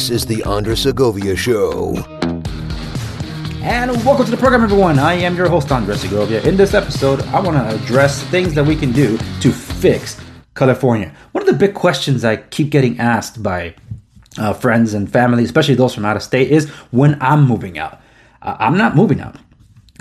This is the Andres Segovia Show. And welcome to the program, everyone. I am your host, Andres Segovia. In this episode, I want to address things that we can do to fix California. One of the big questions I keep getting asked by uh, friends and family, especially those from out of state, is when I'm moving out. Uh, I'm not moving out.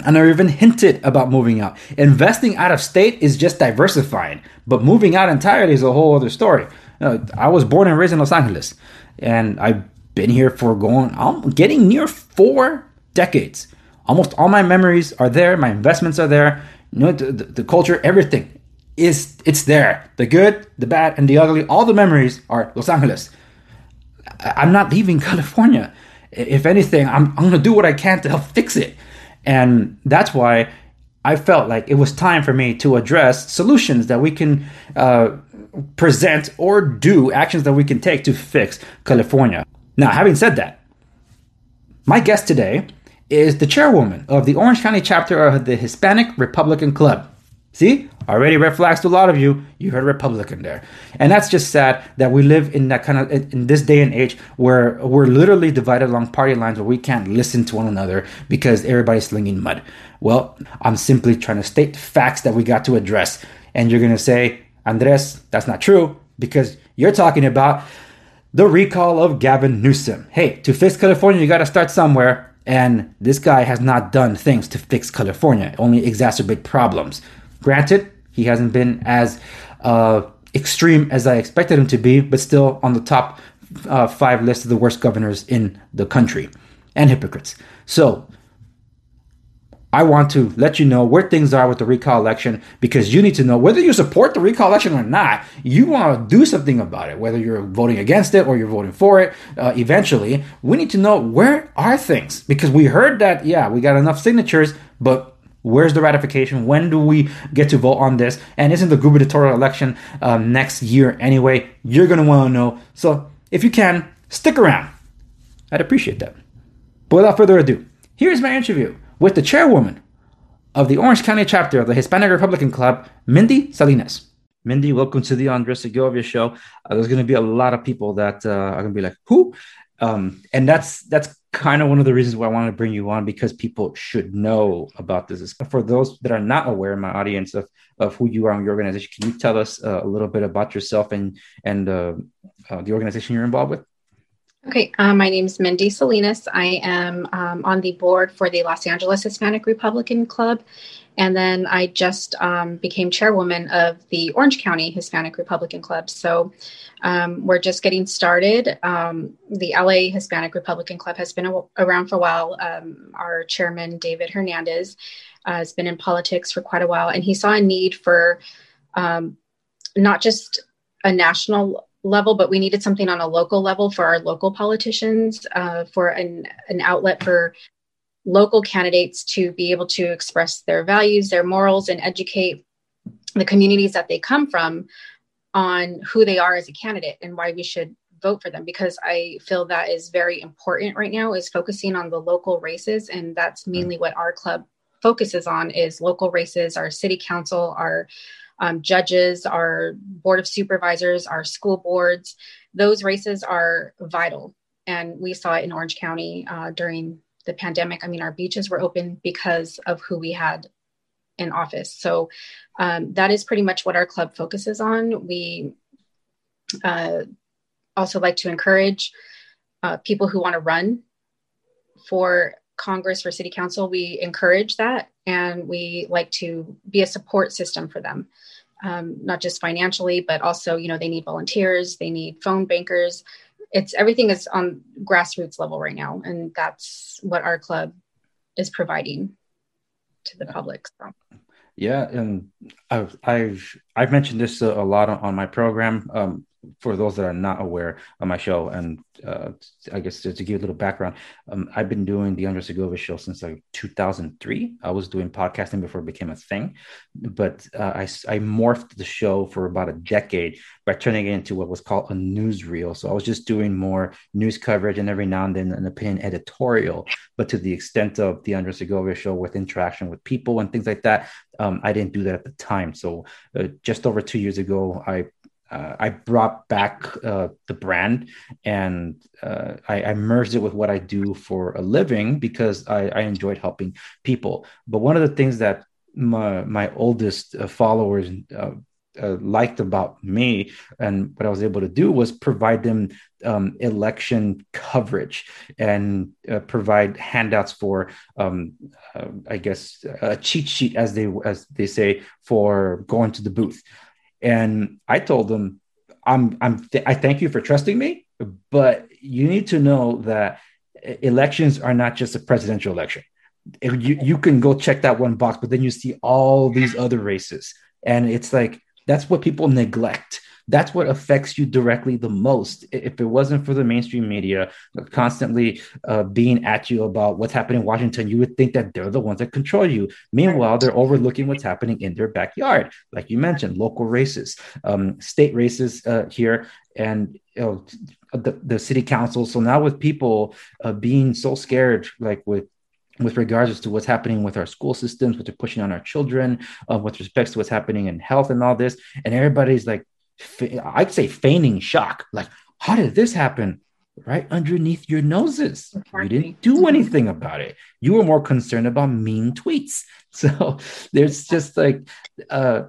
And I even hinted about moving out. Investing out of state is just diversifying, but moving out entirely is a whole other story. Uh, I was born and raised in Los Angeles, and I've been here for going, I'm getting near four decades. Almost all my memories are there. My investments are there. You know, the, the, the culture, everything is it's there. The good, the bad, and the ugly. All the memories are Los Angeles. I'm not leaving California. If anything, I'm, I'm going to do what I can to help fix it. And that's why I felt like it was time for me to address solutions that we can uh, present or do, actions that we can take to fix California. Now, having said that, my guest today is the chairwoman of the Orange County chapter of the Hispanic Republican Club. See, already red flags to a lot of you. You heard Republican there, and that's just sad that we live in that kind of in this day and age where we're literally divided along party lines where we can't listen to one another because everybody's slinging mud. Well, I'm simply trying to state facts that we got to address, and you're gonna say, Andres, that's not true because you're talking about the recall of Gavin Newsom. Hey, to fix California, you got to start somewhere. And this guy has not done things to fix California, only exacerbate problems. Granted, he hasn't been as uh, extreme as I expected him to be, but still on the top uh, five list of the worst governors in the country and hypocrites. So, I want to let you know where things are with the recall election because you need to know whether you support the recall election or not. You want to do something about it, whether you're voting against it or you're voting for it. Uh, eventually, we need to know where are things because we heard that yeah we got enough signatures, but Where's the ratification? When do we get to vote on this? And isn't the gubernatorial election um, next year anyway? You're to want to know. So if you can, stick around. I'd appreciate that. But without further ado, here's my interview with the chairwoman of the Orange County chapter of the Hispanic Republican Club, Mindy Salinas. Mindy, welcome to the Andres Segovia show. Uh, there's going to be a lot of people that uh, are going to be like, "Who?" Um, and that's that's kind of one of the reasons why I wanted to bring you on because people should know about this. For those that are not aware in my audience of, of who you are in your organization, can you tell us uh, a little bit about yourself and and uh, uh, the organization you're involved with? Okay, um, my name is Mindy Salinas. I am um, on the board for the Los Angeles Hispanic Republican Club, and then I just um, became chairwoman of the Orange County Hispanic Republican Club. So um, we're just getting started. Um, the LA Hispanic Republican Club has been a- around for a while. Um, our chairman, David Hernandez, uh, has been in politics for quite a while, and he saw a need for um, not just a national level, but we needed something on a local level for our local politicians, uh, for an, an outlet for local candidates to be able to express their values, their morals, and educate the communities that they come from on who they are as a candidate and why we should vote for them because i feel that is very important right now is focusing on the local races and that's mm. mainly what our club focuses on is local races our city council our um, judges our board of supervisors our school boards those races are vital and we saw it in orange county uh, during the pandemic i mean our beaches were open because of who we had in office. So um, that is pretty much what our club focuses on. We uh, also like to encourage uh, people who want to run for Congress or City Council. We encourage that, and we like to be a support system for them. Um, not just financially, but also, you know, they need volunteers, they need phone bankers. It's everything is on grassroots level right now, and that's what our club is providing to the public. So. Yeah, and I've I've I've mentioned this a, lot on, on, my program. Um, for those that are not aware of my show, and uh, I guess to, to, give a little background, um, I've been doing the Andres Segovia show since like 2003. I was doing podcasting before it became a thing, but uh, I, I morphed the show for about a decade by turning it into what was called a newsreel. So I was just doing more news coverage and every now and then an opinion editorial, but to the extent of the Andres Segovia show with interaction with people and things like that, um, I didn't do that at the time. So uh, just over two years ago, I uh, I brought back uh, the brand and uh, I, I, merged it with what I do for a living because I, I, enjoyed helping people. But one of the things that my, my oldest uh, followers uh, uh, liked about me and what I was able to do was provide them um, election coverage and provide handouts for, um, I guess, a cheat sheet, as they as they say, for going to the booth. And I told them, I'm, I'm, th- I thank you for trusting me, but you need to know that elections are not just a presidential election. You, you can go check that one box, but then you see all these other races. And it's like, that's what people neglect that's what affects you directly the most. If it wasn't for the mainstream media constantly uh, being at you about what's happening in Washington, you would think that they're the ones that control you. Meanwhile, they're overlooking what's happening in their backyard, like you mentioned, local races, um, state races uh, here, and you know, the, the city council. So now with people uh, being so scared, like with with regards to what's happening with our school systems, what they're pushing on our children, uh, with respects to what's happening in health and all this, and everybody's like I'd say feigning shock. Like, how did this happen? Right underneath your noses. Exactly. You didn't do anything about it. You were more concerned about mean tweets. So there's just like uh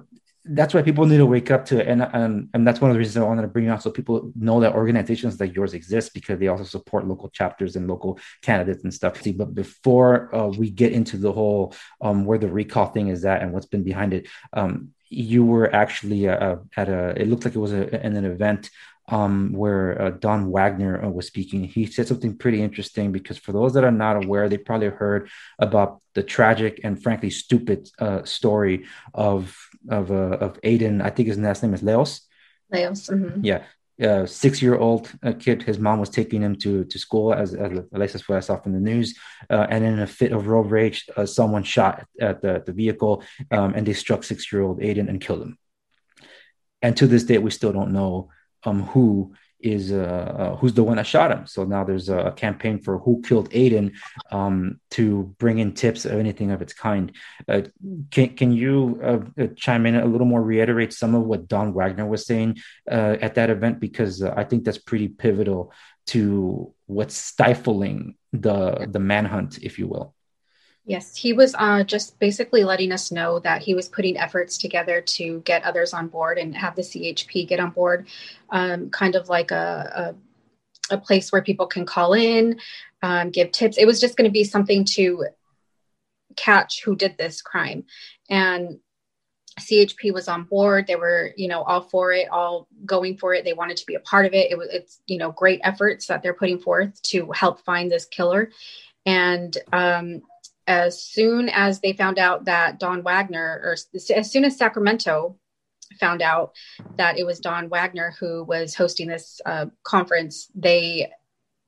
that's why people need to wake up to it. And, and and that's one of the reasons I wanted to bring it out so people know that organizations like yours exist because they also support local chapters and local candidates and stuff. But before uh, we get into the whole um, where the recall thing is at and what's been behind it, um, you were actually uh, at a it looked like it was a, an event um, where uh, Don Wagner uh, was speaking. He said something pretty interesting because for those that are not aware, they probably heard about the tragic and frankly stupid uh, story of of uh, of Aiden. I think his last name is Leos. Leos. Mm-hmm. Yeah, uh, six year old uh, kid. His mom was taking him to to school, as, as what I saw from the news. Uh, and in a fit of road rage, uh, someone shot at the, the vehicle um, and they struck six year old Aiden and killed him. And to this day, we still don't know um, who is uh, uh, who's the one that shot him. So now there's a, campaign for who killed Aiden um, to bring in tips of anything of its kind. Uh, can can you uh, uh chime in a little more, reiterate some of what Don Wagner was saying uh, at that event because I think that's pretty pivotal to what's stifling the the manhunt, if you will. Yes, he was uh, just basically letting us know that he was putting efforts together to get others on board and have the CHP get on board, um, kind of like a, a, a, place where people can call in, um, give tips. It was just going to be something to catch who did this crime. And CHP was on board. They were, you know, all for it, all going for it. They wanted to be a part of it. It was, it's, you know, great efforts that they're putting forth to help find this killer. And um, as soon as they found out that Don Wagner, or as soon as Sacramento found out that it was Don Wagner who was hosting this uh, conference, they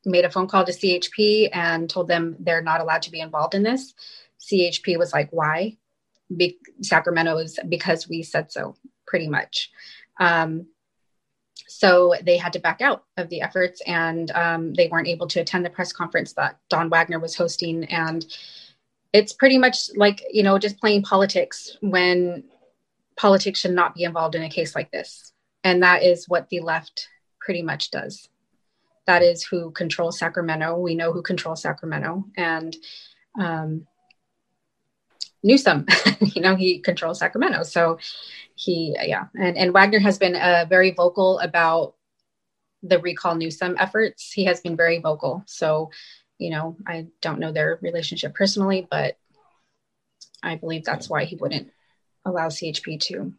made a phone call to CHP and told them they're not allowed to be involved in this. CHP was like, why? Be- Sacramento is because we said so, pretty much. Um, so they had to back out of the efforts and um, they weren't able to attend the press conference that Don Wagner was hosting. And it's pretty much like you know just playing politics when politics should not be involved in a case like this. And that is what the left pretty much does. That is who controls sacramento. We know who controls sacramento. And um, newsom you know he controls sacramento. So he yeah. And, and wagner has been uh, very vocal about the recall newsom efforts. He has been very vocal. So you know, I don't know their relationship personally, but I believe that's why he wouldn't allow CHP to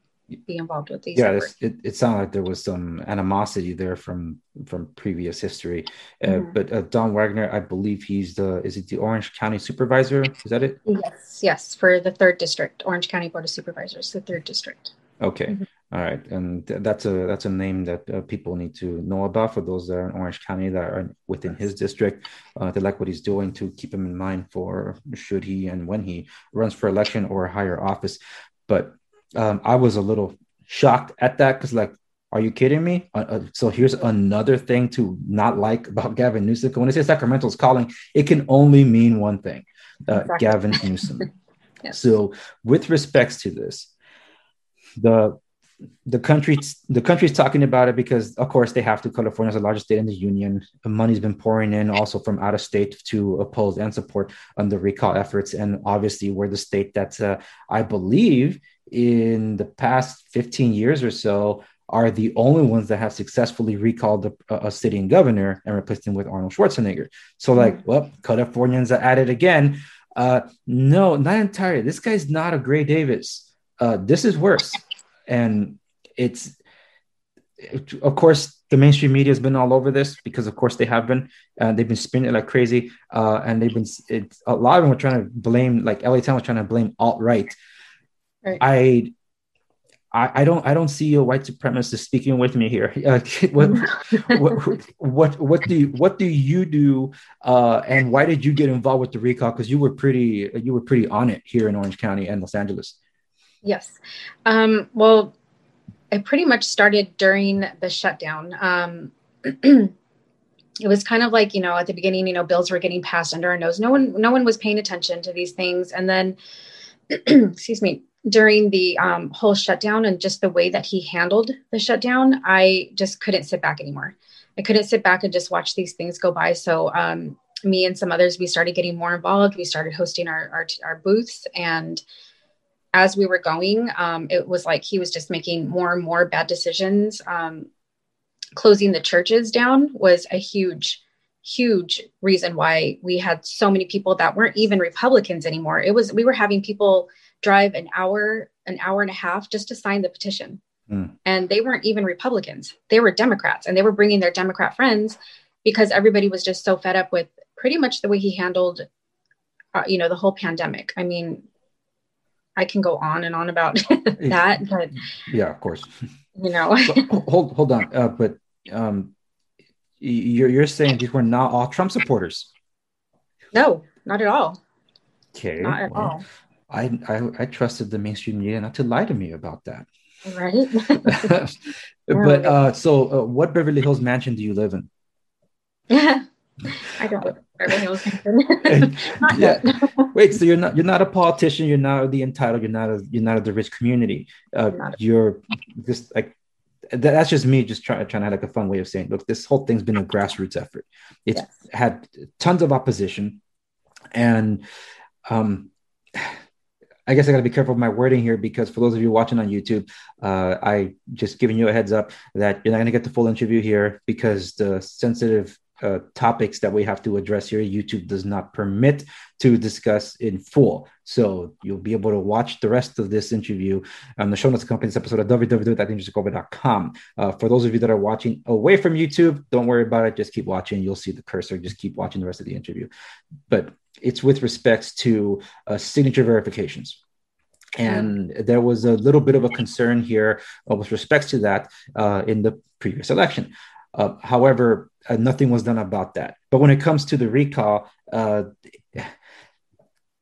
be involved with these. Yeah, it, it sounded like there was some animosity there from from previous history. Uh, mm-hmm. But uh, Don Wagner, I believe he's the is it the Orange County Supervisor? Is that it? Yes, yes, for the third district, Orange County Board of Supervisors, the third district. Okay. Mm-hmm. All right, and that's a that's a name that uh, people need to know about for those that are in Orange County that are within his district. Uh, they like what he's doing to keep him in mind for should he and when he runs for election or higher office. But um, I was a little shocked at that because, like, are you kidding me? Uh, uh, so here's another thing to not like about Gavin Newsom. When they say Sacramento's calling, it can only mean one thing: uh, exactly. Gavin Newsom. So, with respects to this the the country the country's talking about it because of course they have to. California is the largest state in the union. Money's been pouring in also from out of state to oppose and support on the recall efforts. And obviously we're the state that uh, i believe in the past 15 years or so are the only ones that have successfully recalled a, a sitting governor and replaced him with arnold schwarzenegger. So like mm-hmm. well californians are at it again. Uh no not entirely. This guy's not a gray davis. Uh this is worse and it's it, of course the mainstream media has been all over this because of course they have been uh, they've been spinning it like crazy uh, and they've been it's a lot of them were trying to blame like la town was trying to blame alt-right right. i I, I don't I don't see a white supremacist speaking with me here. Uh, what, what, what what do you, what do you do? Uh, and why did you get involved with the recall? Because you were pretty you were pretty on it here in Orange County and Los Angeles. Yes. Um, well, it pretty much started during the shutdown. Um, it was kind of like you know at the beginning, you know, bills were getting passed under our nose. No one, no one was paying attention to these things, and then, excuse me, during the um, whole shutdown and just the way that he handled the shutdown, I just couldn't sit back anymore. I couldn't sit back and just watch these things go by. So um, me and some others, we started getting more involved. We started hosting our our, our booths and as we were going, um, it was like he was just making more and more bad decisions. Um, closing the churches down was a huge, huge reason why we had so many people that weren't even Republicans anymore. It was we were having people drive an hour, an hour and a half just to sign the petition, mm. and they weren't even Republicans. They were Democrats, and they were bringing their Democrat friends because everybody was just so fed up with pretty much the way he handled, uh, you know, the whole pandemic. I mean, I can go on and on about that, but yeah, of course. You know, hold hold on, uh, but um, you're you're saying these were not all Trump supporters? No, not at all. Okay, not at well, all. I, I I trusted the mainstream media not to lie to me about that. Right. but uh, so, uh, what Beverly Hills mansion do you live in? I don't yeah. Wait, so you're not you're not a politician. You're not the entitled. You're not a you're not of the rich community. Uh, you're just like that's just me just trying trying to have like a fun way of saying look this whole thing's been a grassroots effort it's yes. had tons of opposition and um I guess I got to be careful with my wording here because for those of you watching on YouTube, uh, I just giving you a heads up that you're not going to get the full interview here because the sensitive uh, topics that we have to address here, YouTube does not permit to discuss in full. So you'll be able to watch the rest of this interview on the show notes accompanying this episode at www.TheAndresSegovia.com. Uh, for those of you that are watching away from YouTube, don't worry about it. Just keep watching. You'll see the cursor. Just keep watching the rest of the interview. But it's with respects to uh, signature verifications. And there was a little bit of a concern here uh, with respects to that uh, in the previous election. Uh, however, uh, nothing was done about that. But when it comes to the recall, uh,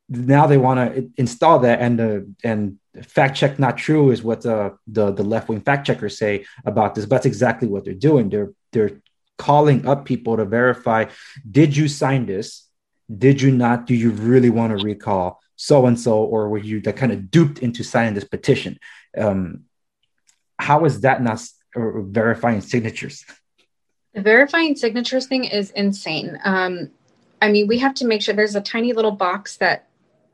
now they want to install that, and uh, and fact check not true is what the the, the left wing fact checkers say about this. But that's exactly what they're doing. They're they're calling up people to verify: Did you sign this? Did you not? Do you really want to recall so and so, or were you that kind of duped into signing this petition? Um, how is that not verifying signatures? The verifying signatures thing is insane. Um, I mean, we have to make sure there's a tiny little box that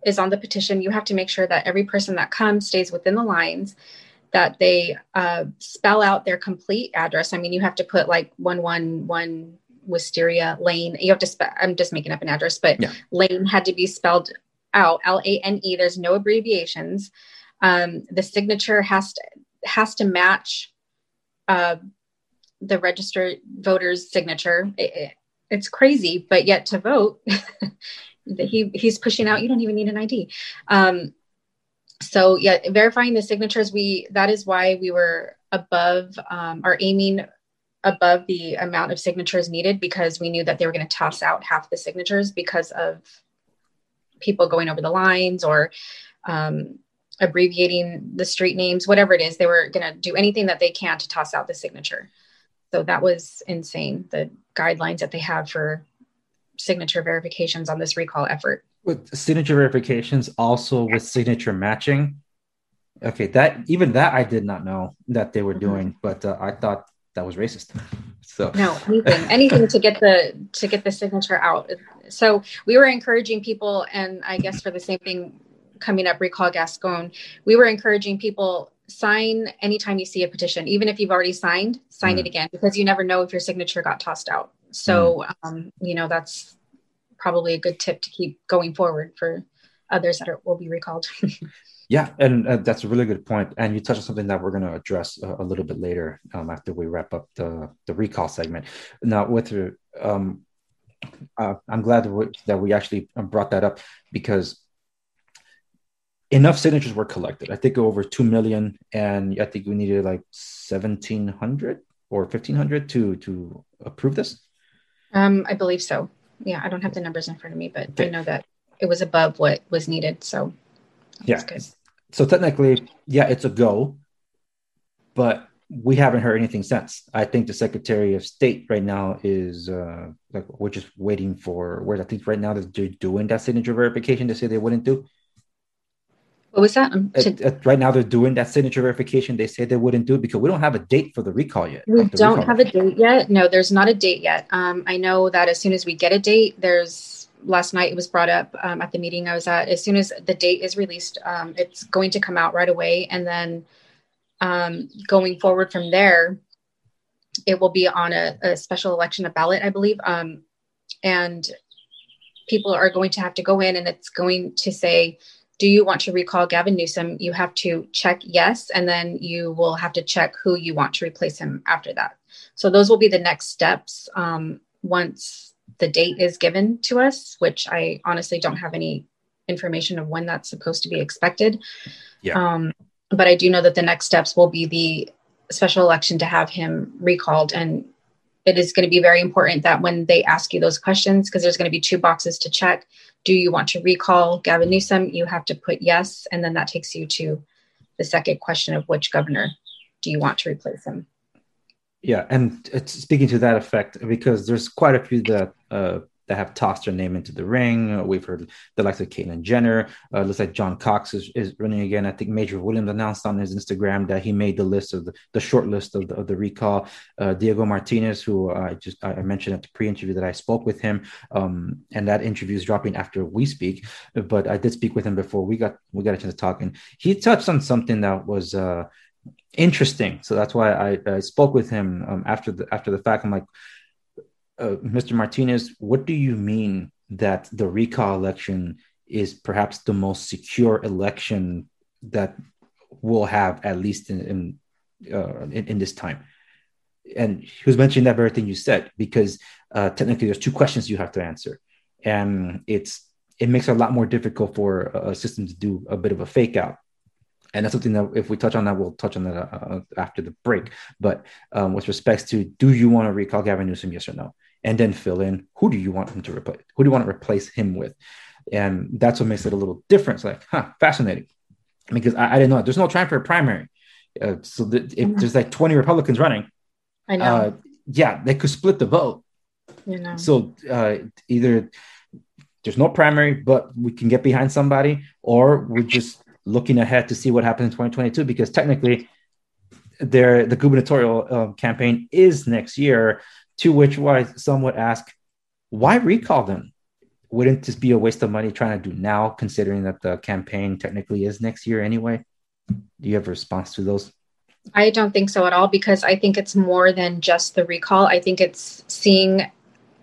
is on the petition. You have to make sure that every person that comes stays within the lines, that they uh, spell out their complete address. I mean, you have to put like 111 Wisteria Lane. You have to, spe- I'm just making up an address, but yeah. Lane had to be spelled out L A N E. There's no abbreviations. Um, the signature has to has to match uh, the registered voter's signature. It, it, it's crazy, but yet to vote, he he's pushing out. You don't even need an ID. Um, so yeah, verifying the signatures. We that is why we were above um, aiming above the amount of signatures needed because we knew that they were going to toss out half the signatures because of people going over the lines or um, abbreviating the street names, whatever it is. They were going to do anything that they can to toss out the signature. So that was insane. The guidelines that they have for signature verifications on this recall effort. With signature verifications, also with signature matching. Okay, that even that I did not know that they were mm-hmm. doing, but uh, I thought that was racist. so no, anything, anything to get the to get the signature out. So we were encouraging people, and I guess for the same thing coming up, recall Gascon. We were encouraging people sign anytime you see a petition, even if you've already signed, sign mm. it again because you never know if your signature got tossed out. So mm. um, you know that's probably a good tip to keep going forward for others that are, will be recalled. yeah, and uh, that's a really good point. And you touched on something that we're going to address a, a, little bit later um, after we wrap up the the recall segment. Now, with um, uh, I'm glad that we, that we actually brought that up because enough signatures were collected. I think over two million, and I think we needed like seventeen hundred or fifteen hundred to to approve this. Um, I believe so. Yeah, I don't have the numbers in front of me, but okay. I know that it was above what was needed. So yeah, good. So technically, yeah, it's a go, but we haven't heard anything since. I think the Secretary of State right now is uh, like we're just waiting for where I think right now they're doing that signature verification. They say they wouldn't do. What was that? Um, to, at, at, right now, they're doing that signature verification. They say they wouldn't do it because we don't have a date for the recall yet. We don't have a date yet. No, there's not a date yet. Um, I know that as soon as we get a date, there's last night it was brought up um, at the meeting I was at. As soon as the date is released, um, it's going to come out right away, and then um, going forward from there, it will be on a, a special election, a ballot, I believe, um, and people are going to have to go in, and it's going to say do you want to recall Gavin Newsom? You have to check yes, and then you will have to check who you want to replace him after that. So those will be the next steps um, once the date is given to us, which I honestly don't have any information of when that's supposed to be expected. Yeah. Um, but I do know that the next steps will be the special election to have him recalled and it is going to be very important that when they ask you those questions, because there's going to be two boxes to check. Do you want to recall Gavin Newsom? You have to put yes. And then that takes you to the second question of which governor do you want to replace him? Yeah. And speaking to that effect, because there's quite a few that uh, that have tossed their name into the ring. Uh, we've heard the likes of Caitlyn Jenner. Uh, looks like John Cox is, is running again. I think Major Williams announced on his Instagram that he made the list of the, the short list of the, of the recall. Uh, Diego Martinez, who I just I mentioned at the pre-interview that I spoke with him, um, and that interview is dropping after we speak. But I did speak with him before we got we got a chance to talk, and he touched on something that was. Uh, interesting so that's why I, I spoke with him um, after the after the fact i'm like uh, Mr. Martinez, what do you mean that the recall election is perhaps the most secure election that we'll have at least in in, uh, in, in this time? And he was mentioning that very thing you said because uh, technically there's two questions you have to answer, and it's it makes it a lot more difficult for a system to do a bit of a fake out and that's something that if we touch on that, we'll touch on that uh, after the break. But um, with respects to, do you want to recall Gavin Newsom? Yes or no? And then fill in who do you want him to replace? Who do you want to replace him with? And that's what makes it a little different. It's like, huh, fascinating. Because I, I didn't know there's no time for a primary. Uh, so that if there's like 20 Republicans running, I know. Uh, yeah, they could split the vote. You know. So uh, either there's no primary, but we can get behind somebody, or we're just looking ahead to see what happens in 2022 because technically, there the gubernatorial uh, campaign is next year. To which why some would ask, why recall them? Wouldn't this be a waste of money trying to do now, considering that the campaign technically is next year anyway? Do you have a response to those? I don't think so at all because I think it's more than just the recall. I think it's seeing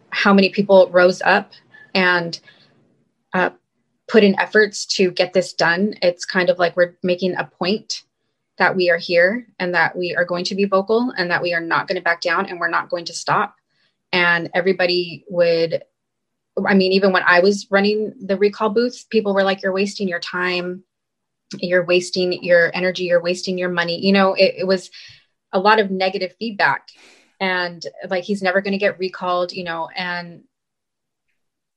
how many people rose up and uh, put in efforts to get this done. It's kind of like we're making a point that we are here and that we are going to be vocal and that we are not going to back down and we're not going to stop. And everybody would, I mean, even when I was running the recall booths, people were like, you're wasting your time, you're wasting your energy, you're wasting your money. You know, it, it was a lot of negative feedback. And like, he's never going to get recalled, you know, and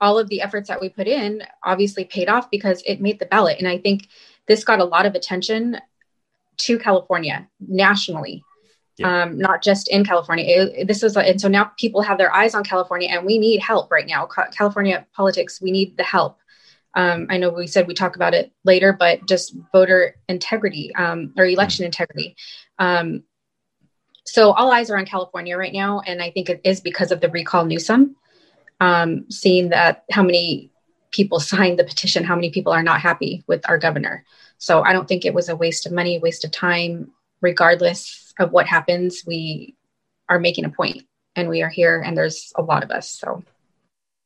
all of the efforts that we put in obviously paid off because it made the ballot. And I think this got a lot of attention to California nationally, yeah. um, not just in California. It, this is, and so now people have their eyes on California, and we need help right now. California politics, we need the help Um, I know we said we talk about it later, but just voter integrity um, or election integrity. Um, so all eyes are on California right now, and I think it is because of the recall Newsom. Um, seeing that how many people signed the petition, how many people are not happy with our governor. So I don't think it was a waste of money, waste of time. Regardless of what happens, we are making a point, and we are here, and there's a lot of us. So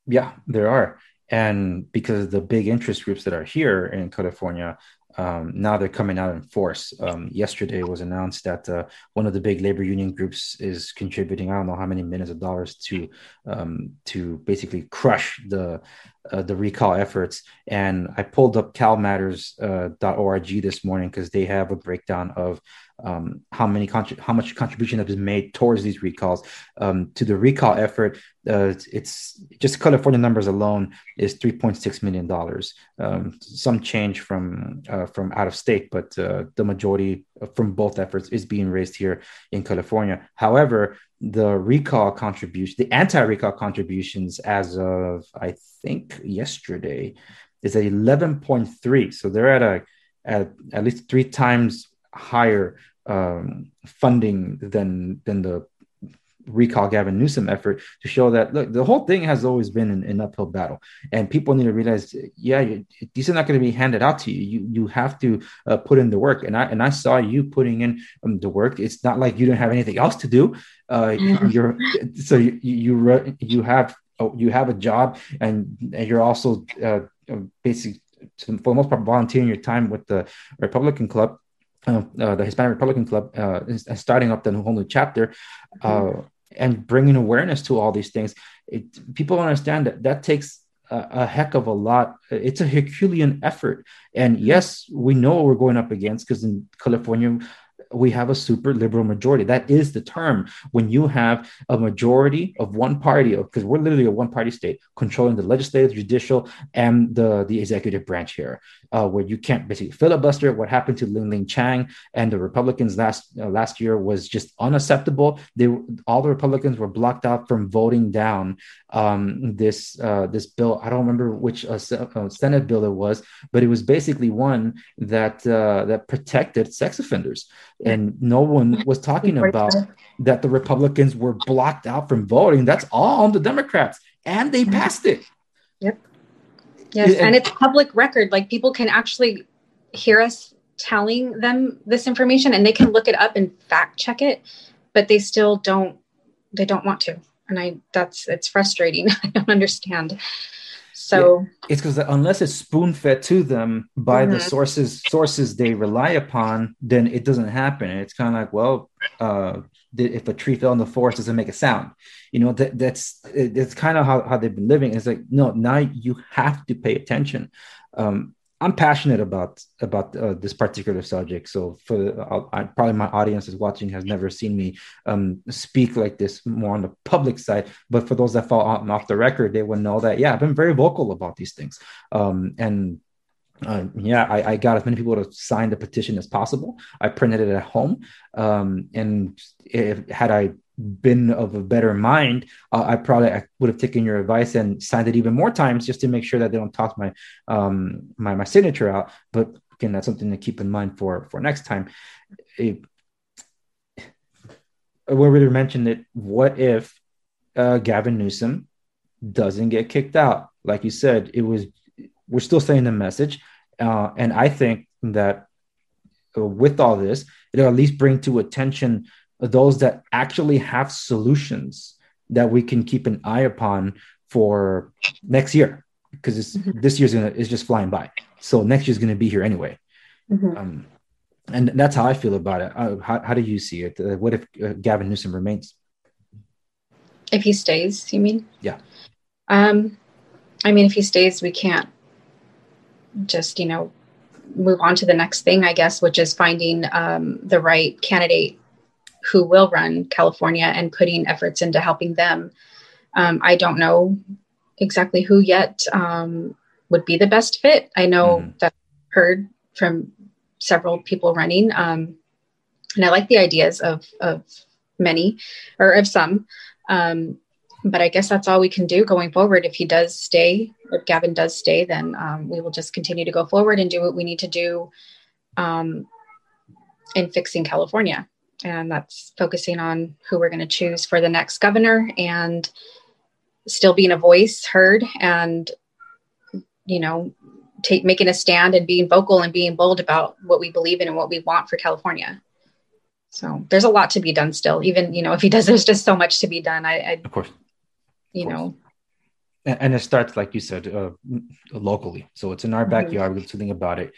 yeah, there are. And because the big interest groups that are here in California, um, now they're coming out in force. Um, yesterday was announced that uh, one of the big labor union groups is contributing I don't know how many millions of dollars to um, to basically crush the uh, the recall efforts. And I pulled up CalMatters.org uh, this morning because they have a breakdown of um, how many how much contribution has been made towards these recalls um, to the recall effort. Uh, it's just California numbers alone is 3.6 million dollars. Um, some change from uh, from out of state, but uh, the majority from both efforts is being raised here in California. However, the recall contribution, the anti-recall contributions, as of I think yesterday, is at 11.3. So they're at a at at least three times higher um, funding than than the recall Gavin Newsom effort to show that look, the whole thing has always been an, an uphill battle, and people need to realize, yeah, you, these are not going to be handed out to you. You you have to uh, put in the work, and I and I saw you putting in um, the work. It's not like you don't have anything else to do. Uh, mm-hmm. You're so you you you have oh, you have a job, and, and you're also uh, basically for the most part volunteering your time with the Republican Club uh, uh, the Hispanic Republican Club, uh, is, starting up the whole new chapter, mm-hmm. And bringing awareness to all these things. It, people understand that that takes a, a, heck of a lot. It's a Herculean effort, and yes, we know what we're going up against because in California, we have a super liberal majority. That is the term when you have a majority of one party, because we're literally a one party state controlling the legislative, judicial, and the, the executive branch here, uh, where you can't basically filibuster. What happened to Ling Ling Chang and the Republicans last uh, last year was just unacceptable. They all the Republicans were blocked out from voting down um, this uh, this bill. I don't remember which uh, uh, Senate bill it was, but it was basically one that uh, that protected sex offenders and no one was talking about that the Republicans were blocked out from voting. That's all on the Democrats, and they passed it. Yep. Yes, and, and it's public record. Like people can actually hear us telling them this information, and they can look it up and fact check it, but they still don't. They don't want to, and I. That's it's frustrating. I don't understand. So it's because unless it's spoon fed to them by mm-hmm. the sources sources they rely upon, then it doesn't happen. It's kind of like, well, uh, if a tree fell in the forest, doesn't make a sound. You know, that, that's it's kind of how, how they've been living. It's like, no, now you have to pay attention. Um, I'm passionate about about uh, this particular subject. So for uh, I, probably my audience is watching has never seen me um, speak like this more on the public side. But for those that fall on, off the record, they would know that yeah, I've been very vocal about these things. Um, and uh, yeah, I, I, got as many people to sign the petition as possible. I printed it at home, um, and if had I been of a better mind, uh, I probably I would have taken your advice and signed it even more times just to make sure that they don't toss my um, my my signature out. But again, that's something to keep in mind for for next time. It, we already mentioned it. What if uh, Gavin Newsom doesn't get kicked out? Like you said, it was. We're still saying the message, uh, and I think that uh, with all this, it'll at least bring to attention those that actually have solutions that we can keep an eye upon for next year because mm-hmm. this year's gonna is just flying by. So next year's gonna be here anyway. Mm-hmm. um, and that's how i feel about it. Uh, how, how do you see it? Uh, what if uh, gavin newsom remains? If he stays you mean? Yeah. Um i mean if he stays we can't just you know move on to the next thing i guess which is finding um, the right candidate who will run California and putting efforts into helping them. Um, I don't know exactly who yet um, would be the best fit. I know mm. that I've heard from several people running, um, and I like the ideas of of many or of some. Um, but I guess that's all we can do going forward. If he does stay, if Gavin does stay, then um, we will just continue to go forward and do what we need to do um, in fixing California. And that's focusing on who we're going to choose for the next governor and still being a voice heard and, you know, take, making a stand and being vocal and being bold about what we believe in and what we want for California. So there's a lot to be done still. Even, you know, if he does, there's just so much to be done. I, I of course you know and, it starts like you said uh, locally so it's in our mm-hmm. backyard we can do something about it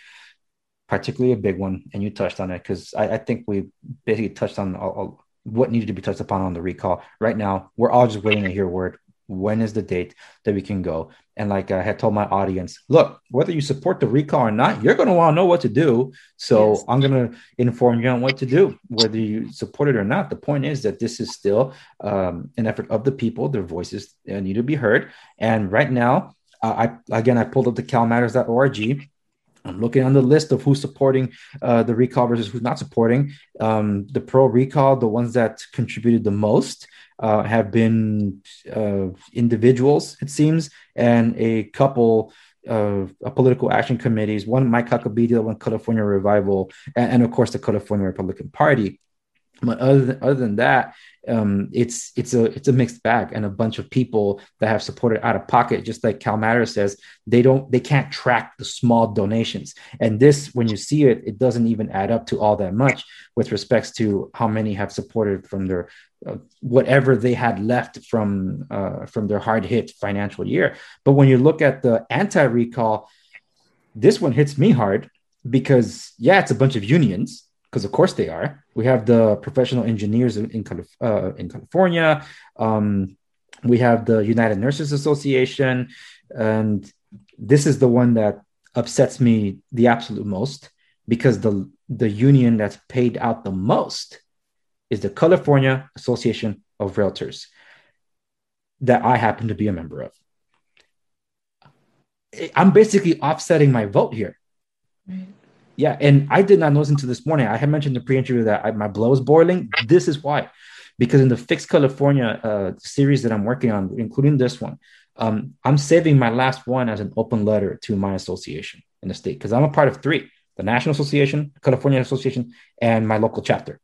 particularly a big one and you touched on it because I, I, think we basically touched on all, all, what needed to be touched upon on the recall. Right now we're all just waiting to hear word when is the date that we can go? And like i had told my audience look whether you support the recall or not you're going to want to know what to do. So yes. i'm going to inform you on what to do whether you support it or not. The point is that this is still um, an effort of the people. Their voices need to be heard. And right now uh, i again i pulled up the calmatters.org I'm looking on the list of who's supporting uh, the recall versus who's not supporting. Um, the pro recall, the ones that contributed the most, uh, have been uh, individuals, it seems, and a couple of political action committees, one Mike Huckabee, the one California Revival, and, and, of course the California Republican Party. But other than, other than that, um, it's it's a it's a mixed bag, and a bunch of people that have supported out of pocket, just like Cal Matter says, they don't they can't track the small donations, and this when you see it, it doesn't even add up to all that much with respects to how many have supported from their uh, whatever they had left from uh, from their hard hit financial year. But when you look at the anti recall, this one hits me hard because yeah, it's a bunch of unions because of course they are. We have the professional engineers in, in, uh, in California. Um, we have the United Nurses Association, and this is the one that upsets me the absolute most because the the union that's paid out the most is the California Association of Realtors that I happen to be a member of. I'm basically offsetting my vote here. Right. Yeah, and I did not notice until this morning. I had mentioned in the pre-interview that I, my blood was boiling. This is why, because in the Fix California uh, series that I'm working on, including this one, um, I'm saving my last one as an open letter to my association in the state because I'm a part of three: the National Association, California Association, and my local chapter.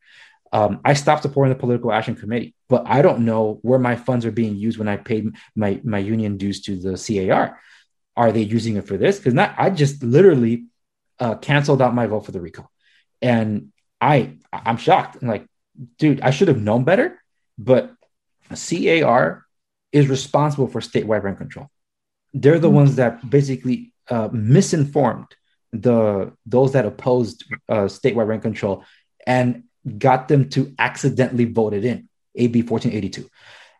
Um, I stopped supporting the political action committee, but I don't know where my funds are being used when I paid my my union dues to the CAR. Are they using it for this? Because not I just literally uh, canceled out my vote for the recall, and I I'm shocked. I'm like, dude, I should have known better. But CAR is responsible for statewide rent control. They're the mm-hmm. ones that basically uh, misinformed the those that opposed uh, statewide rent control and got them to accidentally vote it in AB 1482.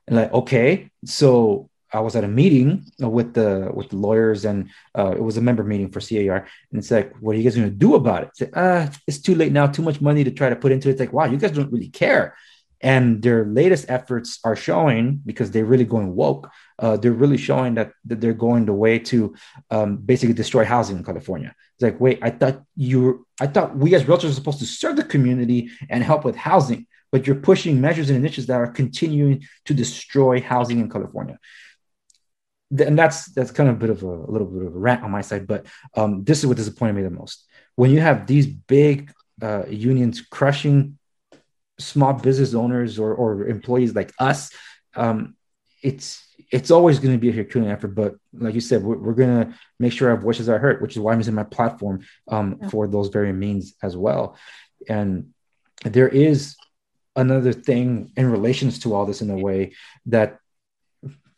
And like, okay, so I was at a meeting with the with the lawyers, and uh, it was a member meeting for CAR. And it's like, what are you guys going to do about it? It's ah, it's too late now. Too much money to try to put into it. It's like, wow, you guys don't really care. And their latest efforts are showing because they're really going woke. Uh, they're really showing that, that they're going the way to um, basically destroy housing in California. It's like, wait, I thought you, I thought we as realtors are supposed to serve the community and help with housing, but you're pushing measures and initiatives that are continuing to destroy housing in California and that's that's kind of a bit of a, a little bit of a rant on my side, but um, this is what disappointed me the most. When you have these big uh, unions crushing small business owners or, or employees like us, um, it's it's always going to be a Herculean effort. But like you said, we're, we're going to make sure our voices are heard, which is why I'm using my platform um, yeah. for those very means as well. And there is another thing in relations to all this in a way that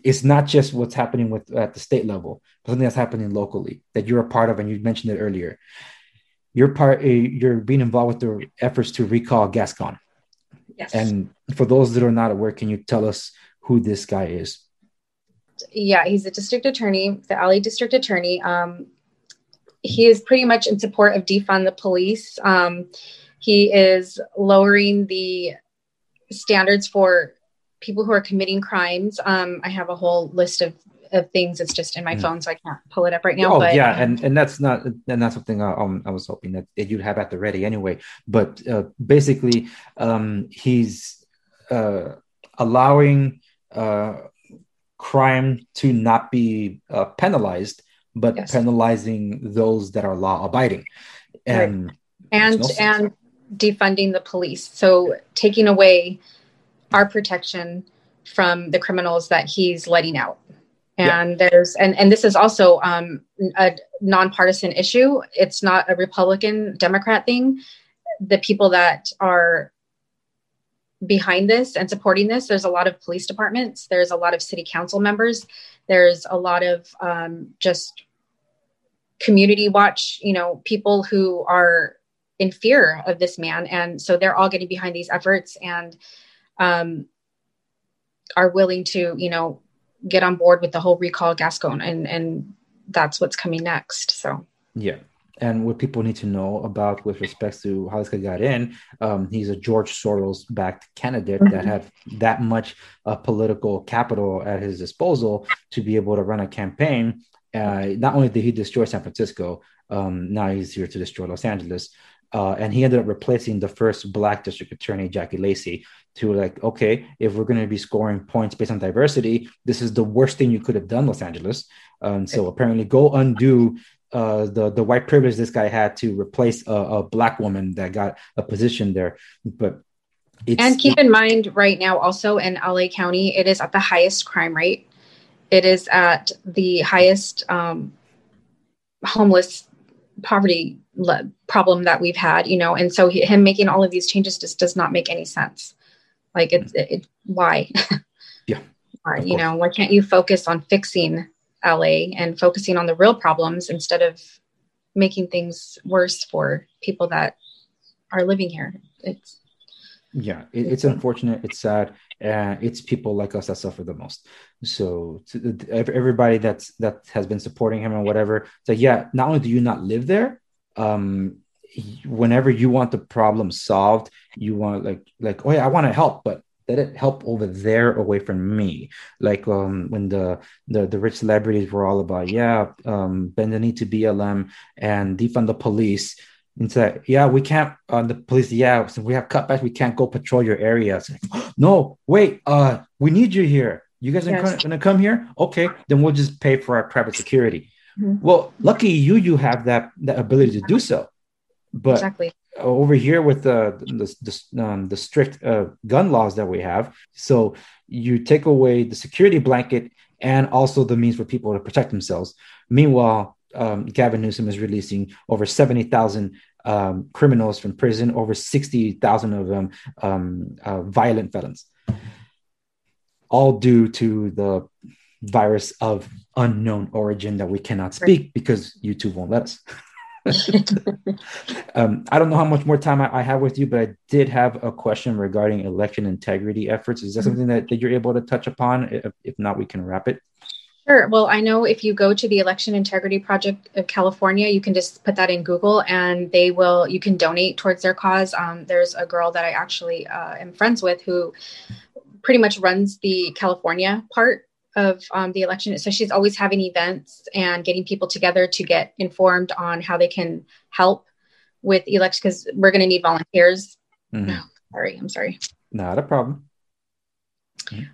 it's not just what's happening with at the state level, but something that's happening locally that you're a part of, and you mentioned it earlier. You're part. Eh, you're being involved with the efforts to recall Gascon. Yes. And for those that are not aware, can you tell us who this guy is? Yeah, he's a district attorney, the LA district attorney. Um, he is pretty much in support of defund the police. Um, he is lowering the standards for people who are committing crimes. Um, I have a whole list of, of things. It's just in my mm. phone, so I can't pull it up right now. Oh but, yeah, um, and and that's not and that's something I, uh, um, I was hoping that, that, you'd have at the ready anyway. But uh, basically, um, he's uh, allowing uh, crime to not be uh, penalized, but Yes. penalizing those that are law abiding. And and no and defunding the police so taking away our protection from the criminals that he's letting out. Yeah. and there's and and this is also um a nonpartisan issue. It's not a republican democrat thing. The people that are behind this and supporting this there's a lot of police departments. There's a lot of city council members. There's a lot of um, just community watch you know people who are in fear of this man. And so they're all getting behind these efforts. And um, are willing to you know get on board with the whole recall gascon and and that's what's coming next so Yeah. And what people need to know about with respect to how this guy got in, um, he's a George Soros backed candidate that Mhm. had that much uh, political capital at his disposal to be able to run a campaign. Uh, not only did he destroy San Francisco, um, now he's here to destroy Los Angeles. Uh, and he ended up replacing the first black district attorney, Jackie Lacey, to like, okay, if we're going to be scoring points based on diversity, this is the worst thing you could have done, Los Angeles. Um, so apparently, go undo uh, the the white privilege this guy had to replace a, a black woman that got a position there. But it's and keep in mind right now also in la county it is at the highest crime rate it is at the highest um, homeless poverty le- problem that we've had you know and so he, him making all of these changes just does not make any sense. Like it's it, mm. it, why? Yeah, why you know why can't you focus on fixing la and focusing on the real problems instead of making things worse for people that are living here? It's yeah it, it's unfortunate it's sad and it's people like us that suffer the most. So to, ev- everybody that's that has been supporting him and whatever so yeah not only do you not live there um whenever you want the problem solved you want like like oh yeah i want to help but let it help over there away from me like um when the the, the rich celebrities were all about yeah um bend the knee to blm and defund the police and say, yeah, we can't. Uh, the police, yeah, so we have cutbacks. We can't go patrol your area. Like, no, wait, uh, we need you here. You guys are Yes. gonna, gonna come here? Okay, then we'll just pay for our private security. Mhm. Well, lucky you, you have that that ability to do so. But exactly over here with the the the, um, the strict uh, gun laws that we have, so you take away the security blanket and also the means for people to protect themselves. Meanwhile, um, Gavin Newsom is releasing over seventy thousand um, criminals from prison, over sixty thousand of them um, uh, violent felons, all due to the virus of unknown origin that we cannot speak because YouTube won't let us. um, I don't know how much more time I, I have with you, but I did have a question regarding election integrity efforts. Is that Mhm. something that, that you're able to touch upon? If, if not, we can wrap it. Sure. Well, I know if you go to the Election Integrity Project of California, you can just put that in Google and they will, you can donate towards their cause. Um, there's a girl that I actually uh, am friends with who pretty much runs the California part of um, the election. So she's always having events and getting people together to get informed on how they can help with election because we're going to need volunteers. Mhm. Sorry, I'm sorry. Not a problem.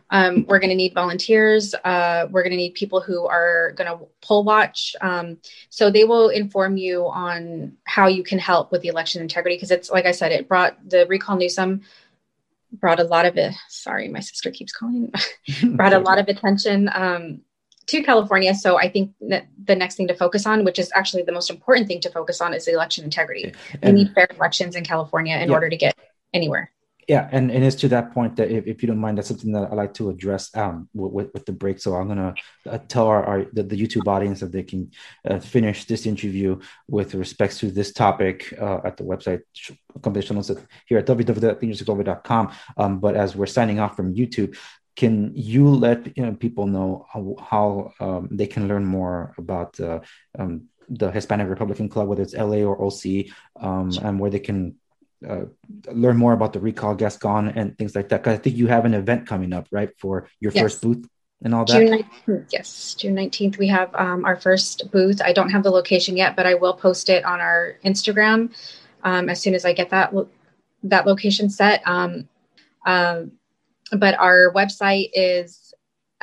Um, we're going to need volunteers. Uh, we're going to need people who are going to poll watch. Um, so they will inform you on how you can help with the election integrity because it's like I said, it brought the recall Newsom brought a lot of it. Sorry, my sister keeps calling. brought a lot of attention um, to California. So I think that the next thing to focus on, which is actually the most important thing to focus on, is the election integrity. We need fair elections in California in Yeah. order to get anywhere. Yeah, and, and it's to that point that if, if you don't mind, that's something that I like to address um, with, with, the break. So I'm gonna uh, tell our, our the, the YouTube audience that they can uh, finish this interview with respects to this topic uh, at the website competition here at www.TheAndresSegovia.com. Um, but as we're signing off from YouTube, can you let you know, people know how, how um, they can learn more about uh, um, the Hispanic Republican Club, whether it's LA or OC, um, and where they can uh, learn more about the recall Gascon and things like that. Because I think you have an event coming up, right, for your Yes. first booth and all that. June 19th, yes, June 19th, we have um, our first booth. I don't have the location yet, but I will post it on our Instagram um, as soon as I get that lo- that location set. Um, um, but our website is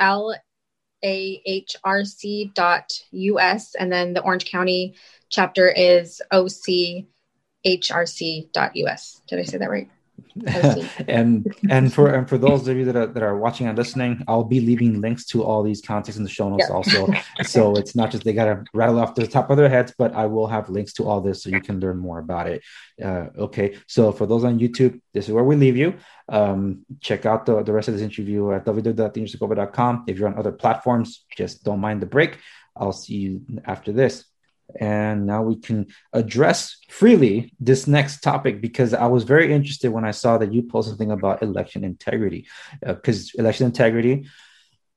ahrc.us, and then the Orange County chapter is ochrc.us. Did I say that right? and and for and for those of you that are that are watching and listening, I'll be leaving links to all these contacts in the show notes yeah. also. so it's not just they gotta rattle off the top of their heads, but I will have links to all this so you can learn more about it. Uh, okay, so for those on YouTube, this is where we leave you. Um, check out the, the rest of this interview at www.TheAndresSegovia.com. If you're on other platforms, just don't mind the break. I'll see you after this. And now we can address freely this next topic because I was very interested when I saw that you posted something about election integrity. Because uh, election integrity,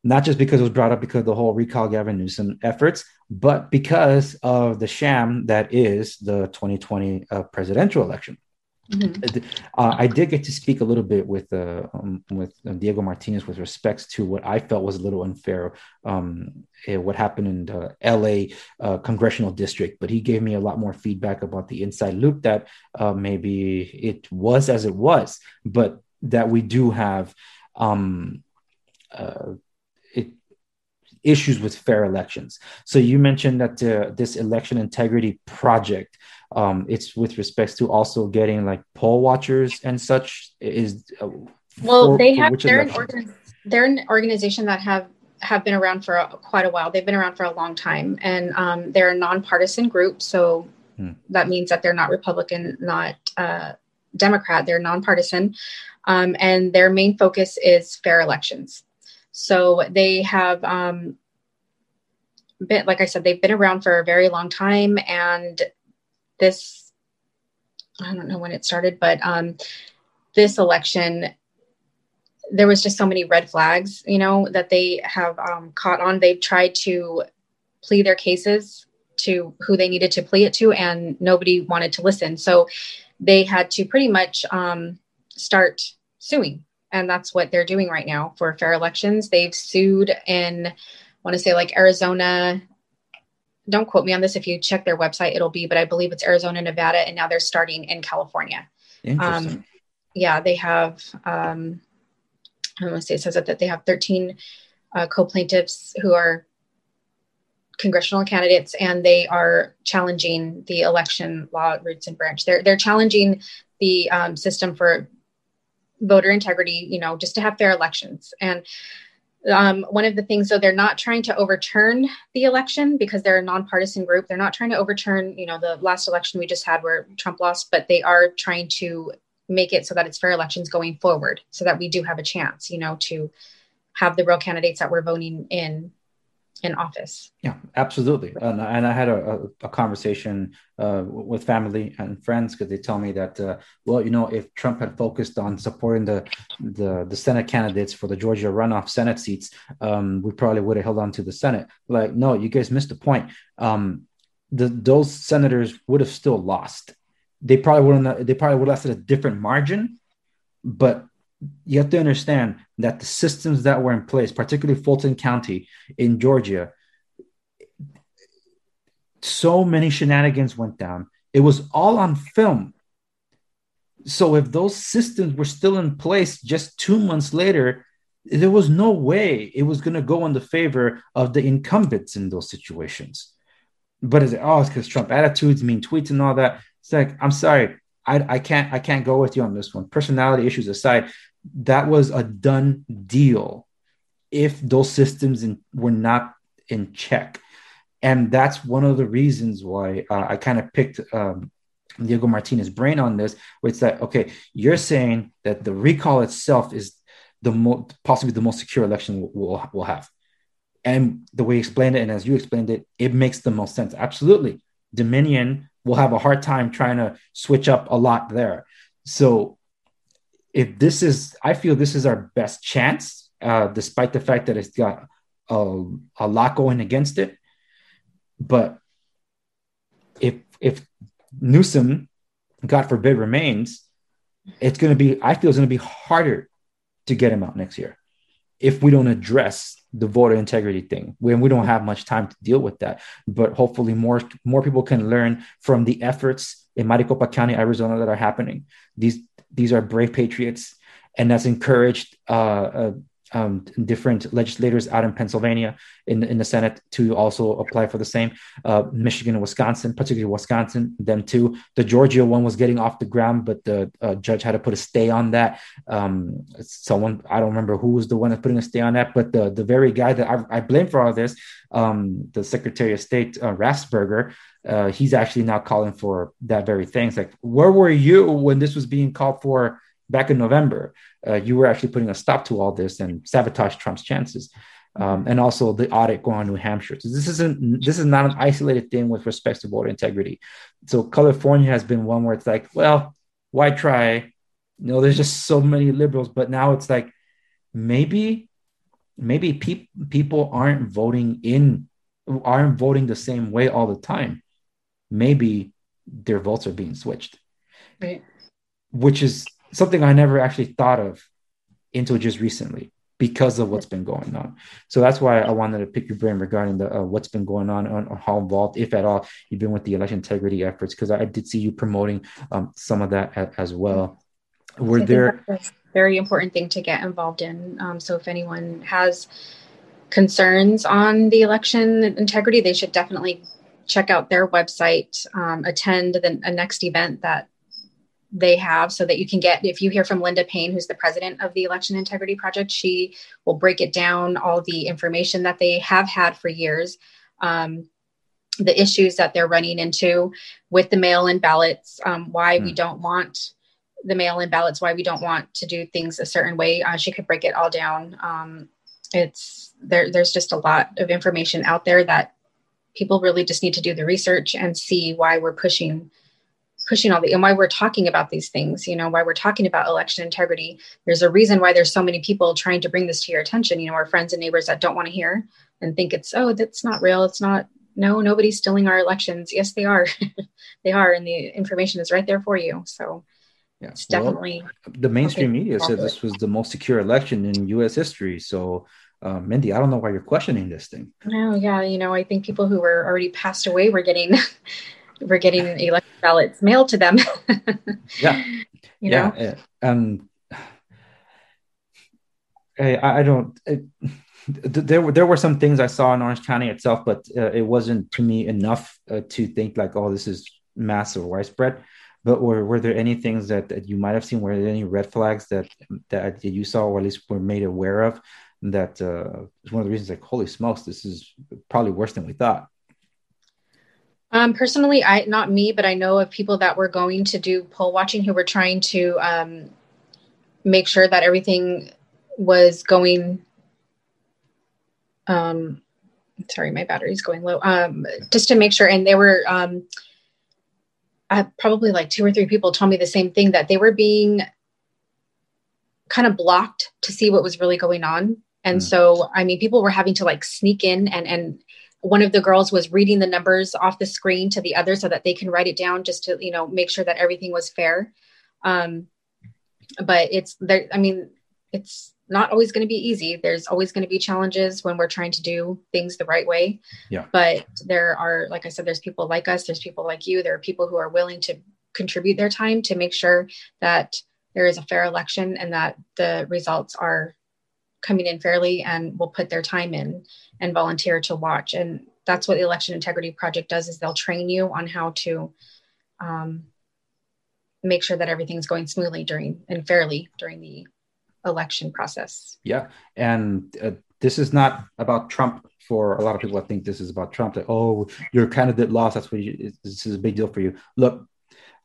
not just because it was brought up because of the whole recall Gavin Newsom efforts, but because of the sham that is the 2020 uh, presidential election. Mm-hmm. Uh, I did get to speak a little bit with uh, um, with uh, Diego Martinez with respects to what I felt was a little unfair, um, eh, what happened in the LA uh, congressional district. But he gave me a lot more feedback about the inside loop that uh, maybe it was as it was, but that we do have um, uh, it, issues with fair elections. So you mentioned that this election integrity project um, it's with respects to also getting like poll watchers and such is uh, well for, they have they're an, organ, they're an organization that have have been around for a, quite a while. They've been around for a long time. And um, they're a nonpartisan group. So hmm. that means that they're not republican not uh, democrat. They're nonpartisan. Um, and their main focus is fair elections. So they have um, been like i said they've been around for a very long time. And this i don't know when it started but um, this election there was just so many red flags you know that they have um, caught on. They've tried to plea their cases to who they needed to plea it to and nobody wanted to listen. So they had to pretty much um, start suing and that's what they're doing right now for fair elections. They've sued in i want to say like arizona don't quote me on this. If you check their website, it'll be, but I believe it's Arizona, Nevada, and now they're starting in California. Interesting. Um, yeah, they have. Um, I want to say it says that they have 13 uh, co-plaintiffs who are congressional candidates, and they are challenging the election law roots and branch. They're they're challenging the um, system for voter integrity. You know, just to have fair elections and um, one of the things, though, they're not trying to overturn the election because they're a nonpartisan group. They're not trying to overturn, you know, the last election we just had where Trump lost, but they are trying to make it so that it's fair elections going forward, so that we do have a chance, you know, to have the real candidates that we're voting in in office. Yeah, absolutely. And, and I had a, a, conversation uh, with family and friends because they tell me that, uh, well, you know, if Trump had focused on supporting the the, the Senate candidates for the Georgia runoff Senate seats, um, we probably would have held on to the Senate. Like, no, you guys missed the point. Um, the, those senators would have still lost. They probably wouldn't. They probably would have lost at a different margin, but you have to understand that the systems that were in place, particularly Fulton County in Georgia, so many shenanigans went down. It was all on film. So if those systems were still in place just two months later, there was no way it was going to go in the favor of the incumbents in those situations. But it's oh, it's because Trump attitudes, mean tweets, and all that. It's like I'm sorry, I, I can't I can't go with you on this one. Personality issues aside, that was a done deal if those systems in, were not in check. And that's one of the reasons why uh, I kind of picked um, Diego Martinez brain on this, where it's that, okay, you're saying that the recall itself is the most, possibly the most secure election we'll, we'll have. And the way you explained it, and as you explained it, it makes the most sense. Absolutely. Dominion will have a hard time trying to switch up a lot there. So if this is, I feel this is our best chance, uh, despite the fact that it's got a, a lot going against it. But if if Newsom, God forbid, remains, it's going to be. I feel it's going to be harder to get him out next year if we don't address the voter integrity thing when we don't have much time to deal with that. But hopefully more more people can learn from the efforts in maricopa county arizona that are happening. These these are brave patriots, and that's encouraged uh, uh, um, different legislators out in Pennsylvania in in the Senate to also apply for the same. Uh, Michigan and Wisconsin, particularly Wisconsin, them too. The Georgia one was getting off the ground, but the uh, judge had to put a stay on that. Um, someone I don't remember who was the one that's putting a stay on that, but the the very guy that I, I blame for all this, um, the Secretary of State uh, Raffensperger, uh, he's actually now calling for that very thing. It's like, where were you when this was being called for back in November? Uh, you were actually putting a stop to all this and sabotage Trump's chances. Um, and also the audit going on New Hampshire. So this isn't this is not an isolated thing with respect to voter integrity. So California has been one where it's like, well, why try? You know, there's just so many liberals, but now it's like maybe maybe pe- people aren't voting in aren't voting the same way all the time maybe their votes are being switched. Right. Which is something I never actually thought of until just recently because of what's been going on. So that's why I wanted to pick your brain regarding the uh, what's been going on and how involved, if at all, you've been with the election integrity efforts. Because I did see you promoting um, some of that as well. Were there very important thing to get involved in? Um, so if anyone has concerns on the election integrity, they should definitely check out their website, um, attend the a next event that they have so that you can get if you hear from linda paine who's the president of the election integrity project she will break it down all the information that they have had for years um, the issues that they're running into with the mail-in ballots um, why mm. we hmm. don't want the mail-in ballots why we don't want to do things a certain way uh, she could break it all down um, it's there there's just a lot of information out there that people really just need to do the research and see why we're pushing pushing all the and why we're talking about these things you know why we're talking about election integrity. There's a reason why there's so many people trying to bring this to your attention you know our friends and neighbors that don't want to hear and think it's oh that's not real it's not no nobody's stealing our elections. Yes they are. They are and the information is right there for you. So yeah. it's definitely well, the mainstream media said this was the most secure election in us history. So uh, Mindy, I don't know why you're questioning this thing. No, yeah, you know, I think people who were already passed away were getting were getting election ballots mailed to them. yeah, you yeah, know? and I, I don't. It, there were there were some things I saw in Orange County itself, but uh, it wasn't to me enough uh, to think like, oh, this is massive widespread. But were, were there any things that, that you might have seen? Were there any red flags that that you saw, or at least were made aware of, that uh, is one of the reasons like holy smokes this is probably worse than we thought um, personally i not me but i know of people that were going to do poll watching who were trying to um, make sure that everything was going um, sorry my battery's going low um, just to make sure and they were um, I, probably like two or three people told me the same thing that they were being kind of blocked to see what was really going on and mm. so, I mean, people were having to like sneak in and, and one of the girls was reading the numbers off the screen to the other so that they can write it down just to, you know, make sure that everything was fair. Um, but it's there. I mean, it's not always going to be easy. There's always going to be challenges when we're trying to do things the right way. Yeah. But there are, like I said, there's people like us, there's people like you, there are people who are willing to contribute their time to make sure that there is a fair election and that the results are coming in fairly and will put their time in and volunteer to watch. And that's what the election integrity project does is they'll train you on how to um, make sure that everything's going smoothly during and fairly during the election process. Yeah. And uh, this is not about trump for a lot of people i think this is about trump that oh your candidate lost that's what you, this is a big deal for you. Look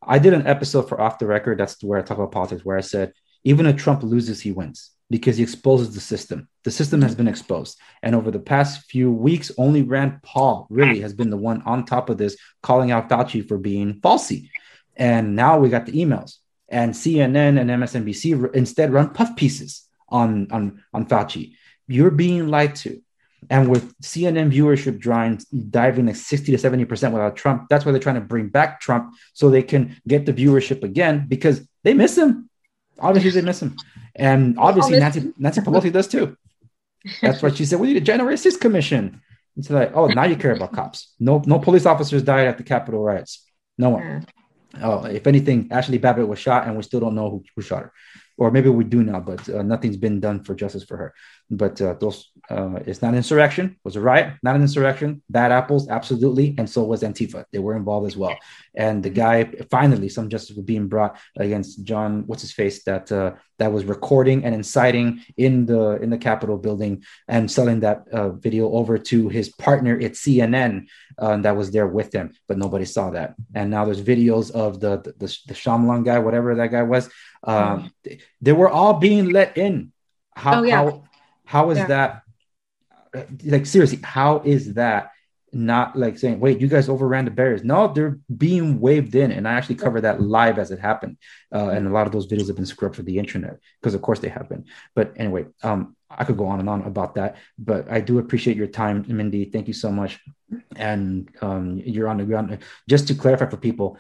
i did an episode for off the record that's where i talk about politics where i said even if trump loses he wins because he exposes the system. The system has been exposed. And over the past few weeks, only Rand Paul really has been the one on top of this, calling out Fauci for being falsy. And now we got the emails. And CNN and MSNBC instead run puff pieces on, on, on Fauci. You're being lied to. And with CNN viewership drawing, diving like 60 to 70% without Trump, that's why they're trying to bring back Trump so they can get the viewership again because they miss him. Obviously, they miss him. And obviously, Nancy, Nancy Pelosi does too. That's why she said, we need a 6th commission. It's like, oh, now you care about cops. No, no police officers died at the Capitol riots. No one. Oh, if anything, Ashli Babbitt was shot, and we still don't know who, who shot her. or maybe we do now, but uh, nothing's been done for justice for her. But uh, those, uh, it's not an insurrection. It was a riot, not an insurrection. Bad apples, absolutely, and so was Antifa. They were involved as well. And the guy, finally, some justice was being brought against John, what's his face, that uh, that was recording and inciting in the in the Capitol building and selling that uh, video over to his partner at CNN uh, that was there with him, but nobody saw that. And now there's videos of the the, the, the Shyamalan guy, whatever that guy was. Um, mm. They were all being let in. How oh, yeah. how how is yeah. that? Like seriously, how is that? Not like saying, "Wait, you guys overran the barriers." No, they're being waved in, and I actually covered that live as it happened. Uh, and a lot of those videos have been scrubbed for the internet because, of course, they have been. But anyway, um, I could go on and on about that, but I do appreciate your time, Mindy. Thank you so much. And um, you're on the ground. Just to clarify for people,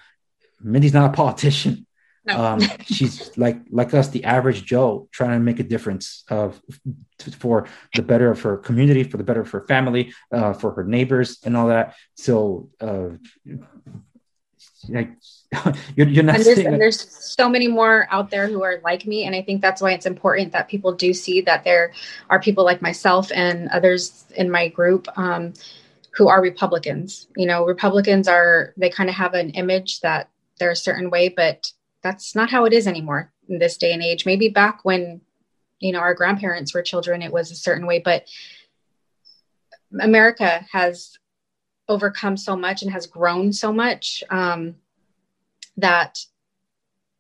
Mindy's not a politician. No. um, she's like like us, the average Joe, trying to make a difference of for the better of her community, for the better of her family, uh, for her neighbors, and all that. So, uh, like, you're, you're not. And there's, and there's so many more out there who are like me, and I think that's why it's important that people do see that there are people like myself and others in my group. Um, who are Republicans. You know, Republicans are, they kind of have an image that they're a certain way, but that's not how it is anymore in this day and age. Maybe back when, you know, our grandparents were children, it was a certain way, but America has overcome so much and has grown so much um, that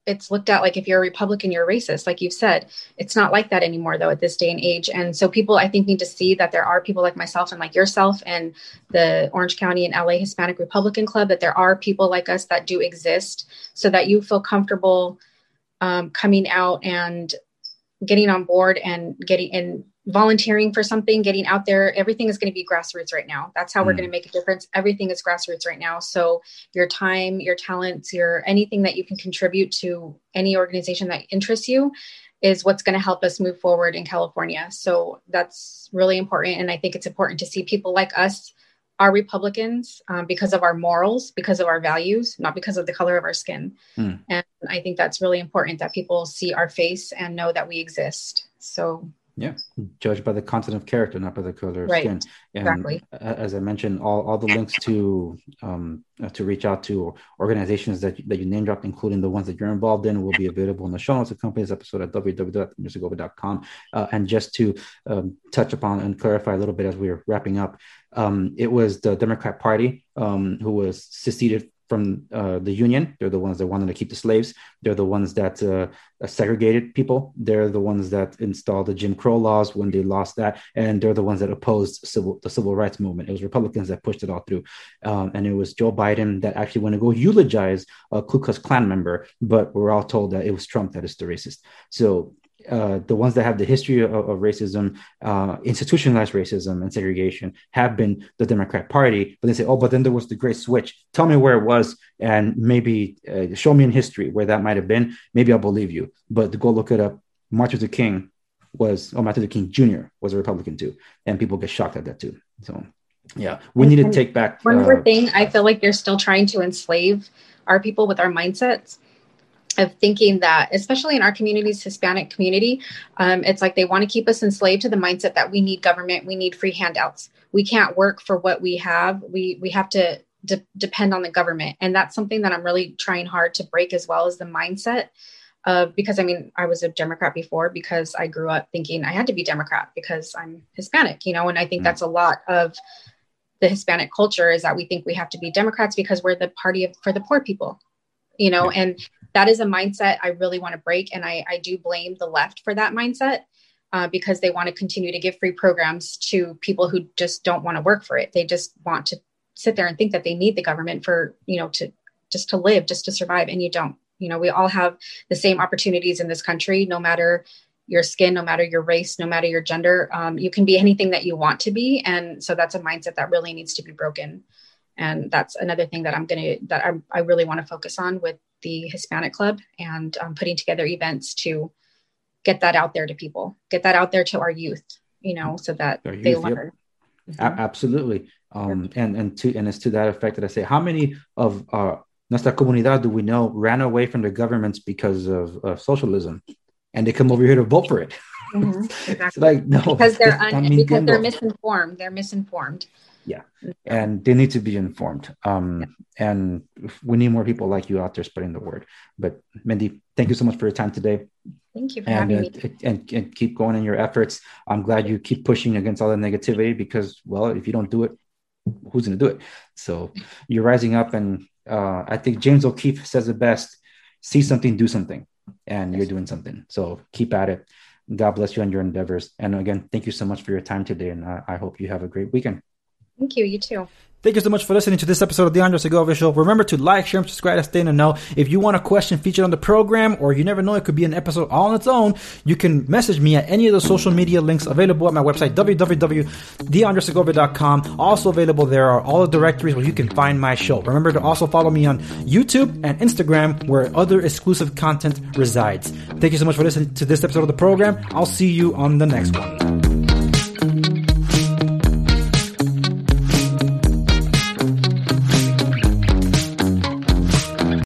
it's looked at like if you're a Republican, you're a racist, like you've said. It's not like that anymore, though, at this day and age. And so people, I think, need to see that there are people like myself and like yourself and the Orange County and LA Hispanic Republican Club, that there are people like us that do exist so that you feel comfortable um, coming out and getting on board and getting in volunteering for something, getting out there, everything is going to be grassroots right now. That's how mm. we're going to make a difference. Everything is grassroots right now. So your time, your talents, your anything that you can contribute to any organization that interests you is what's going to help us move forward in California. So that's really important. And I think it's important to see people like us are Republicans um, because of our morals, because of our values, not because of the color of our skin. Mm. And I think that's really important that people see our face and know that we exist. So yeah, judged by the content of character, not by the color of right. skin. And exactly. as I mentioned, all, all the links to um, uh, to reach out to organizations that, that you name dropped, including the ones that you're involved in, will be available in the show notes of company's episode at www.TheAndresSegovia.com. Uh, and just to um, touch upon and clarify a little bit as we are wrapping up, um, it was the Democrat Party um, who was seceded from uh, the union. They're the ones that wanted to keep the slaves. They're the ones that uh, segregated people. They're the ones that installed the Jim Crow laws when they lost that, and they're the ones that opposed civil the civil rights movement. It was Republicans that pushed it all through, um, and it was Joe Biden that actually went to go eulogize a Ku Klux Klan member, but we're all told that it was Trump that is the racist. So uh, the ones that have the history of, of racism, uh, institutionalized racism and segregation have been the Democrat Party. But they say, oh, but then there was the great switch. Tell me where it was and maybe uh, show me in history where that might have been. Maybe I'll believe you. But to go look it up, Martin Luther King was, oh, Martin Luther King Jr. was a Republican too. And people get shocked at that too. So, yeah, we need to take back. One more uh, thing, I feel like they're still trying to enslave our people with our mindsets of thinking that, especially in our communities, Hispanic community, um, it's like they want to keep us enslaved to the mindset that we need government, we need free handouts, we can't work for what we have, we we have to de- depend on the government, and that's something that I'm really trying hard to break as well as the mindset of because I mean I was a Democrat before because I grew up thinking I had to be Democrat because I'm Hispanic, you know, and I think mm. that's a lot of the Hispanic culture is that we think we have to be Democrats because we're the party of, for the poor people you know and that is a mindset I really want to break. And I, I do blame the left for that mindset uh, because they want to continue to give free programs to people who just don't want to work for it. They just want to sit there and think that they need the government for, you know, to just to live, just to survive. And you don't. You know, we all have the same opportunities in this country, no matter your skin, no matter your race, no matter your gender. Um, you can be anything that you want to be. And so that's a mindset that really needs to be broken. And that's another thing that I'm going to, that I, I really want to focus on with the Hispanic Club and um, putting together events to get that out there to people, get that out there to our youth, you know, so that youth, they learn. Yep. Mm-hmm. absolutely. Um, and and to and it's to that effect that I say, how many of uh, nuestra comunidad do we know ran away from the governments because of, of socialism? and they come over here to vote for it. Mhm, exactly. like no, because they're un- because they're misinformed. They're misinformed. And they need to be informed. Um, and we need more people like you out there spreading the word. But Mindy, thank you so much for your time today, Thank you for and, having uh, me. and and keep going in your efforts. I'm glad you keep pushing against all the negativity because, well, if you don't do it, who's going to do it? So you're rising up, and uh, I think James O'Keefe says it best: see something, do something, and you're doing something. So keep at it. God bless you on your endeavors. And again, thank you so much for your time today, and I, I hope you have a great weekend. Thank you. You too. Thank you so much for listening to this episode of the Andres Segovia Show. Remember to like, share, and subscribe to stay in the know. If you want a question featured on the program, or you never know, it could be an episode all on its own, you can message me at any of the social media links available at my website, www.theandressegovia.com. Also available there are all the directories where you can find my show. Remember to also follow me on YouTube and Instagram, where other exclusive content resides. Thank you so much for listening to this episode of the program. I'll see you on the next one.